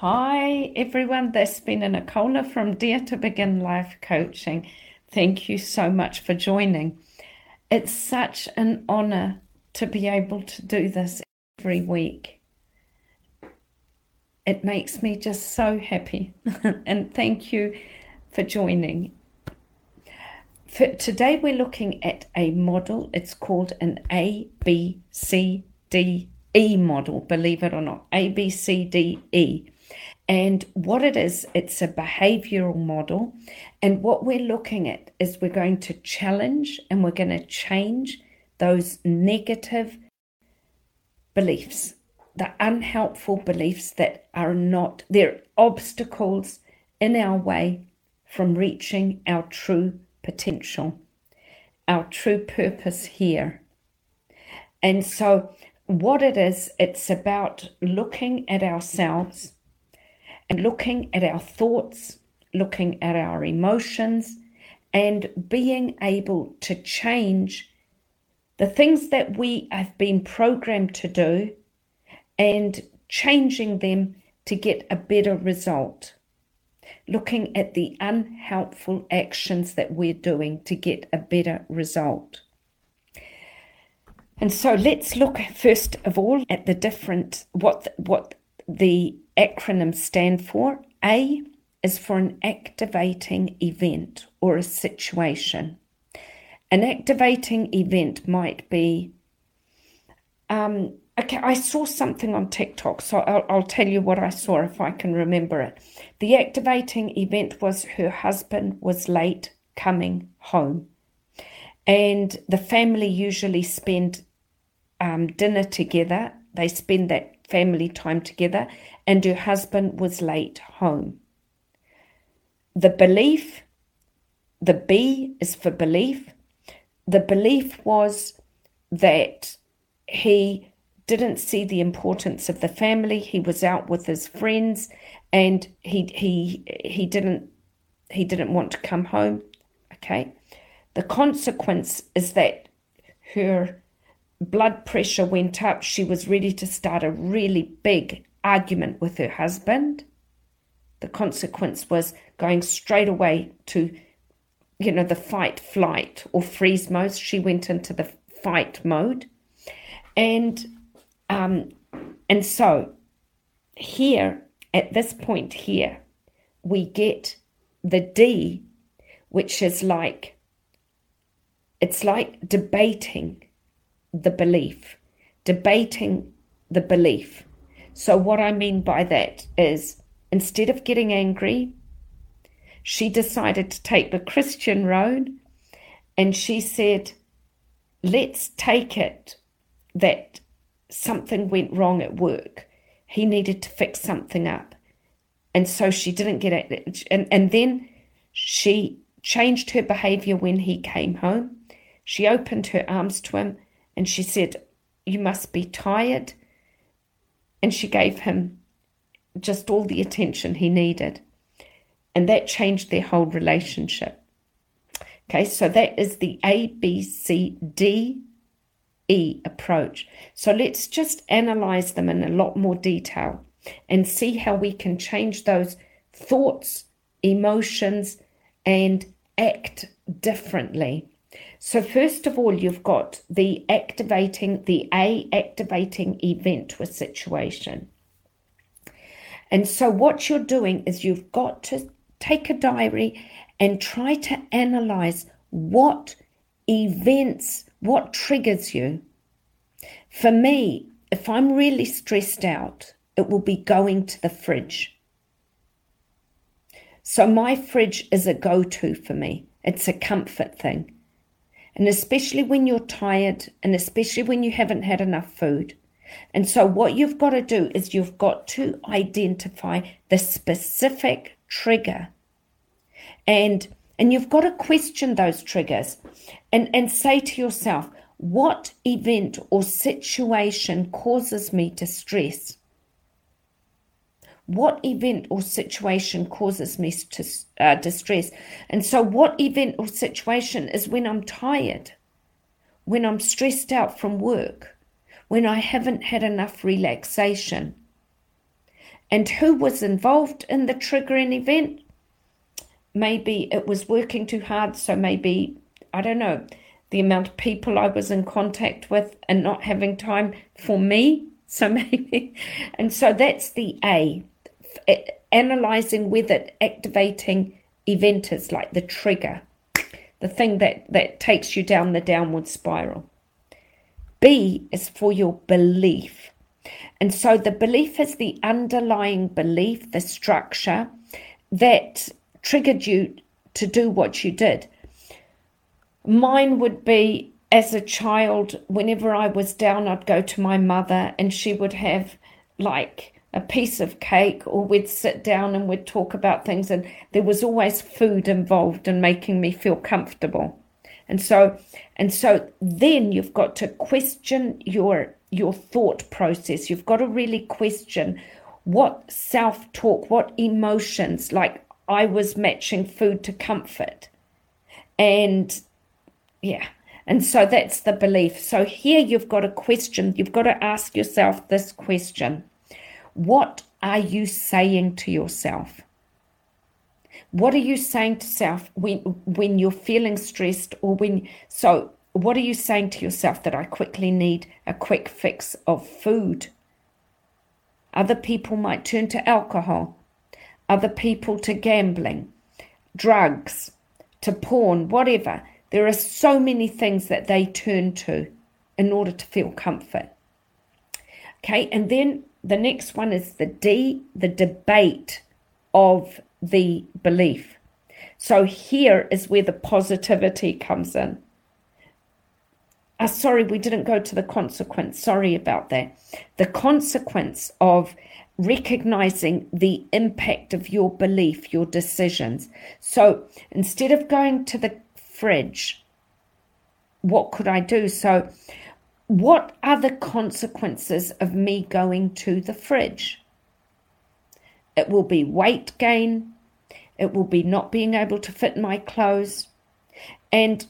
Hi, everyone. This has been Nicola from Dare to Begin Life Coaching. Thank you so much for joining. It's such an honor to be able to do this every week. It makes me just so happy. and thank you for joining. For today, we're looking at a model. It's called an A, B, C, D, E model, believe it or not. A, B, C, D, E. And what it is, it's a behavioral model. And what we're looking at is we're going to challenge and we're going to change those negative beliefs, the unhelpful beliefs that are not, they're obstacles in our way from reaching our true potential, our true purpose here. And so, what it is, it's about looking at ourselves and looking at our thoughts, looking at our emotions, and being able to change the things that we have been programmed to do and changing them to get a better result. Looking at the unhelpful actions that we're doing to get a better result. And so let's look first of all at the different what what the acronyms stand for. A is for an activating event or a situation. An activating event might be, um, okay, I saw something on TikTok, so I'll, I'll tell you what I saw if I can remember it. The activating event was her husband was late coming home, and the family usually spend um, dinner together. They spend that family time together, and her husband was late home. The belief, the B is for belief. The belief was that he didn't see the importance of the family. He was out with his friends, and he he he didn't he didn't want to come home. Okay, the consequence is that her blood pressure went up. She was ready to start a really big argument with her husband. The consequence was going straight away to, you know, the fight, flight, or freeze mode. She went into the fight mode. And um, and so here at this point here, we get the D, which is like it's like debating the belief, debating the belief. So, what I mean by that is instead of getting angry, she decided to take the Christian road and she said, Let's take it that something went wrong at work. He needed to fix something up. And so she didn't get it. And, and then she changed her behavior when he came home. She opened her arms to him and she said, You must be tired. And she gave him just all the attention he needed. And that changed their whole relationship. Okay, so that is the A, B, C, D, E approach. So let's just analyze them in a lot more detail and see how we can change those thoughts, emotions, and act differently so, first of all, you've got the activating, the A activating event with situation. And so, what you're doing is you've got to take a diary and try to analyze what events, what triggers you. For me, if I'm really stressed out, it will be going to the fridge. So, my fridge is a go to for me, it's a comfort thing. And especially when you're tired and especially when you haven't had enough food. And so, what you've got to do is you've got to identify the specific trigger. And and you've got to question those triggers and, and say to yourself, what event or situation causes me to stress? What event or situation causes me to uh, distress. And so, what event or situation is when I'm tired, when I'm stressed out from work, when I haven't had enough relaxation. And who was involved in the triggering event? Maybe it was working too hard, so maybe, I don't know, the amount of people I was in contact with and not having time for me. So maybe, and so that's the A, analyzing with it, activating event is like the trigger, the thing that, that takes you down the downward spiral. B is for your belief. And so the belief is the underlying belief, the structure that triggered you to do what you did. Mine would be as a child, whenever I was down, I'd go to my mother and she would have like a piece of cake, or we'd sit down and we'd talk about things, and there was always food involved in making me feel comfortable. And so, and so then you've got to question your your thought process. You've got to really question what self talk, what emotions, like I was matching food to comfort. And yeah. And so that's the belief. So here you've got a question. You've got to ask yourself this question What are you saying to yourself? What are you saying to self when when you're feeling stressed or when so what are you saying to yourself that I quickly need a quick fix of food? Other people might turn to alcohol, other people to gambling, drugs, to porn, whatever. There are so many things that they turn to in order to feel comfort. Okay, and then the next one is the D, the debate of the belief. So here is where the positivity comes in. Uh, sorry, we didn't go to the consequence. Sorry about that. The consequence of recognizing the impact of your belief, your decisions. So instead of going to the fridge. What could I do? So, what are the consequences of me going to the fridge? It will be weight gain. It will be not being able to fit my clothes. And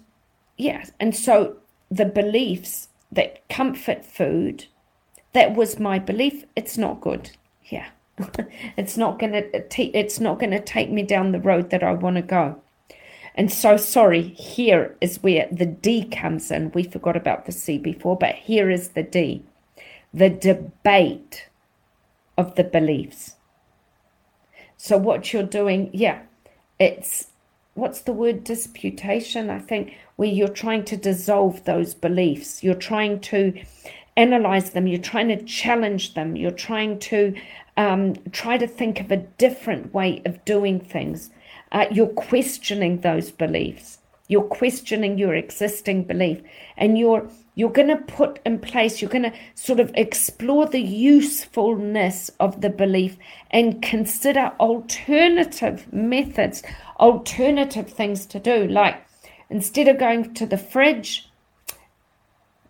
yeah, and so the beliefs that comfort food, that was my belief, it's not good. Yeah. it's not going to it's not going to take me down the road that I want to go. And so, sorry, here is where the D comes in. We forgot about the C before, but here is the D the debate of the beliefs. So, what you're doing, yeah, it's what's the word disputation? I think where you're trying to dissolve those beliefs, you're trying to analyze them, you're trying to challenge them, you're trying to um, try to think of a different way of doing things uh, you're questioning those beliefs. You're questioning your existing belief, and you're you're going to put in place. You're going to sort of explore the usefulness of the belief and consider alternative methods, alternative things to do. Like instead of going to the fridge,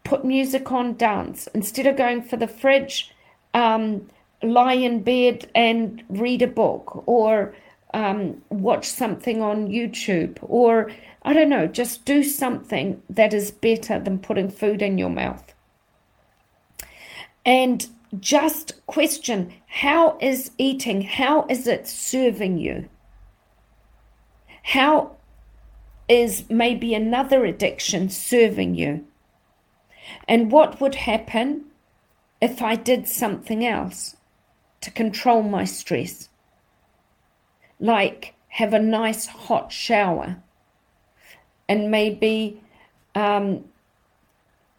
put music on, dance. Instead of going for the fridge, um, lie in bed and read a book or um, watch something on YouTube or I don't know, just do something that is better than putting food in your mouth. And just question how is eating, how is it serving you? How is maybe another addiction serving you? And what would happen if I did something else to control my stress? Like have a nice hot shower and maybe um,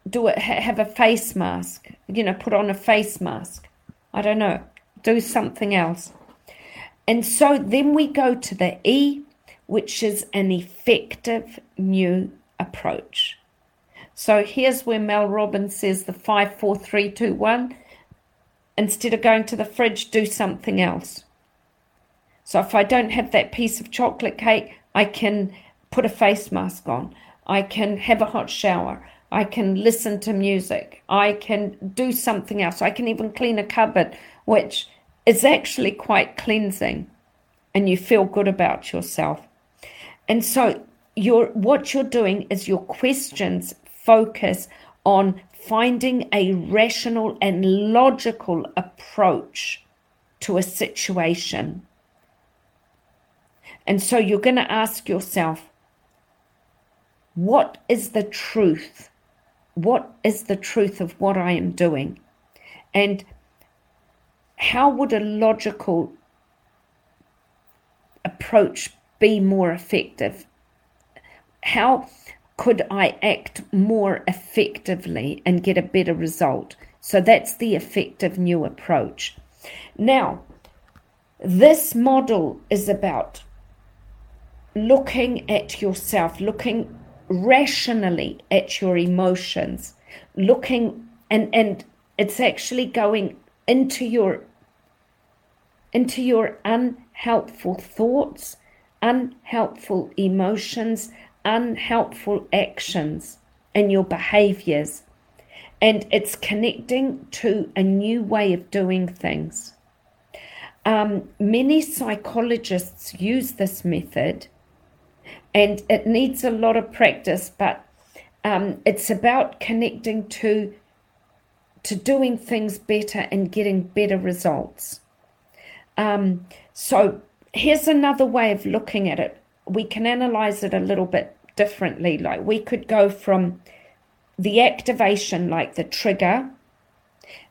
do it have a face mask you know put on a face mask. I don't know. Do something else. And so then we go to the e which is an effective new approach. So here's where mel robbins says the five four three two one. Instead of going to the fridge do something else so if I don't have that piece of chocolate cake, I can put a face mask on. I can have a hot shower. I can listen to music. I can do something else. I can even clean a cupboard, which is actually quite cleansing and you feel good about yourself. And so your what you're doing is your questions focus on finding a rational and logical approach to a situation. And so you're going to ask yourself, what is the truth? What is the truth of what I am doing? And how would a logical approach be more effective? How could I act more effectively and get a better result? So that's the effective new approach. Now, this model is about looking at yourself, looking rationally at your emotions, looking and and it's actually going into your into your unhelpful thoughts, unhelpful emotions, unhelpful actions and your behaviors. And it's connecting to a new way of doing things. Um, many psychologists use this method and it needs a lot of practice, but um, it's about connecting to to doing things better and getting better results. Um, so here's another way of looking at it. We can analyze it a little bit differently. Like we could go from the activation, like the trigger,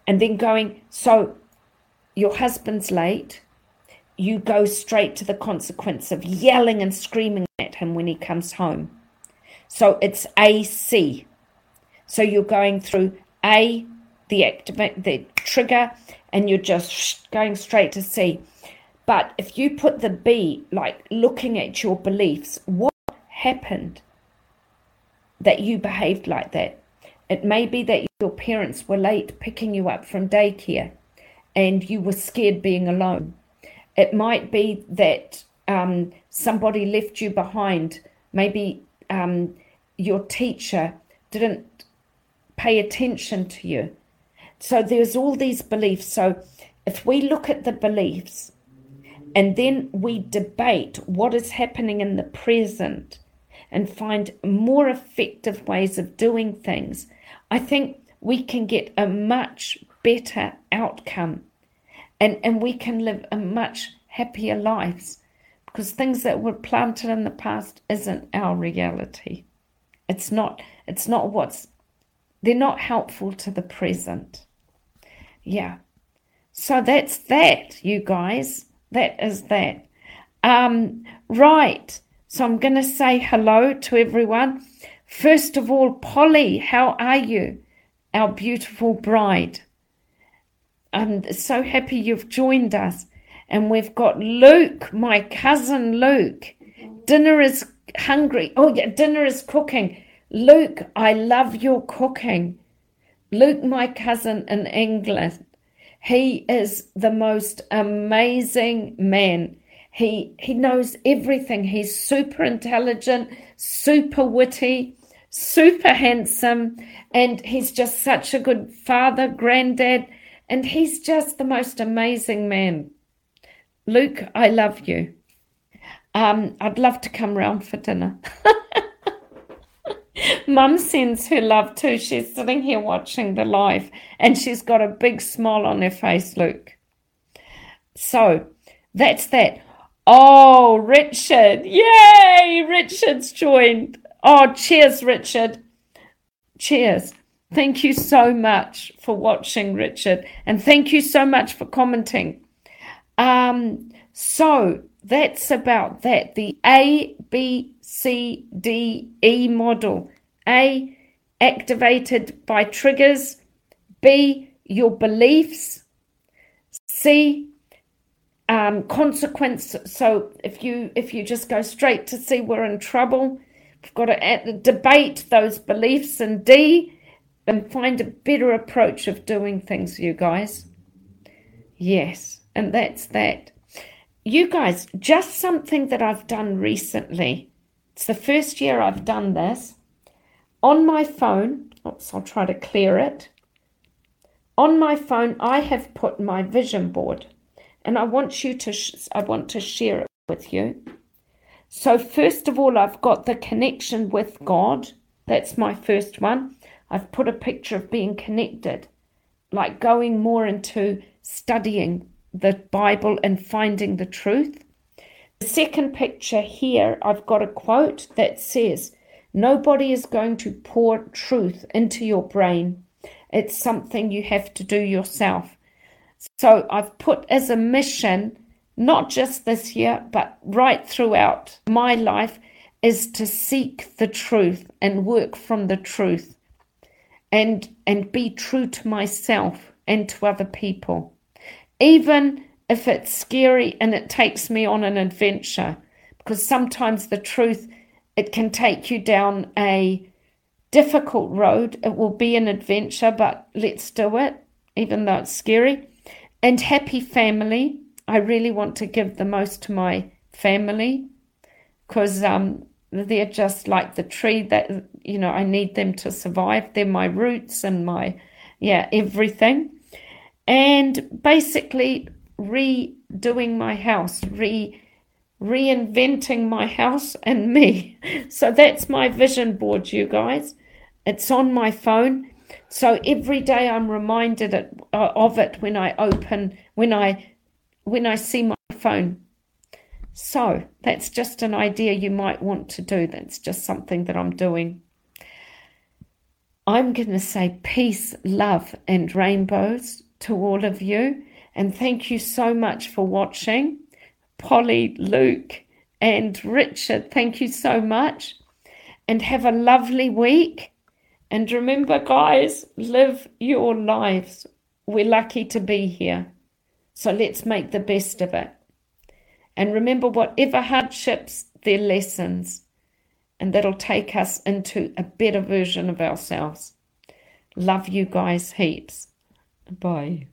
and then going, so your husband's late, you go straight to the consequence of yelling and screaming at him when he comes home. So it's AC. So you're going through A, the activate the trigger, and you're just going straight to C. But if you put the B, like looking at your beliefs, what happened that you behaved like that? It may be that your parents were late picking you up from daycare and you were scared being alone. It might be that um, somebody left you behind. Maybe um, your teacher didn't pay attention to you. So there's all these beliefs. So if we look at the beliefs and then we debate what is happening in the present and find more effective ways of doing things, I think we can get a much better outcome and, and we can live a much happier lives because things that were planted in the past isn't our reality. It's not it's not what's they're not helpful to the present. Yeah. So that's that, you guys. That is that. Um, right. So I'm going to say hello to everyone. First of all, Polly, how are you? Our beautiful bride. I'm so happy you've joined us. And we've got Luke, my cousin Luke. Dinner is hungry. Oh, yeah, dinner is cooking. Luke, I love your cooking. Luke, my cousin in England, he is the most amazing man. He he knows everything. He's super intelligent, super witty, super handsome, and he's just such a good father, granddad, and he's just the most amazing man. Luke, I love you. Um, I'd love to come round for dinner. Mum sends her love too. She's sitting here watching the live and she's got a big smile on her face, Luke. So that's that. Oh, Richard. Yay! Richard's joined. Oh, cheers, Richard. Cheers. Thank you so much for watching, Richard. And thank you so much for commenting. Um, so that's about that. The A, B, C, D, E model. A, activated by triggers. B, your beliefs. C, um, consequence. So if you if you just go straight to C, we're in trouble. We've got to debate those beliefs. And D, and find a better approach of doing things, you guys. Yes. And that's that. You guys, just something that I've done recently. It's the first year I've done this. On my phone, oops, I'll try to clear it. On my phone, I have put my vision board, and I want you to. Sh- I want to share it with you. So first of all, I've got the connection with God. That's my first one. I've put a picture of being connected, like going more into studying the Bible and finding the truth. The second picture here, I've got a quote that says, Nobody is going to pour truth into your brain. It's something you have to do yourself. So I've put as a mission, not just this year, but right throughout my life, is to seek the truth and work from the truth and and be true to myself and to other people. Even if it's scary and it takes me on an adventure because sometimes the truth it can take you down a difficult road. It will be an adventure but let's do it even though it's scary. And happy family. I really want to give the most to my family because um, they're just like the tree that you know i need them to survive they're my roots and my yeah everything and basically redoing my house, re reinventing my house and me. So that's my vision board, you guys. It's on my phone. So every day I'm reminded uh, of it when I open, when I, when I see my phone. So that's just an idea you might want to do. That's just something that I'm doing. I'm going to say peace, love, and rainbows to all of you. And thank you so much for watching. Polly, Luke, and Richard, thank you so much. And have a lovely week. And remember, guys, live your lives. We're lucky to be here. So let's make the best of it. And remember, whatever hardships, they're lessons. And that'll take us into a better version of ourselves. Love you guys heaps. Bye.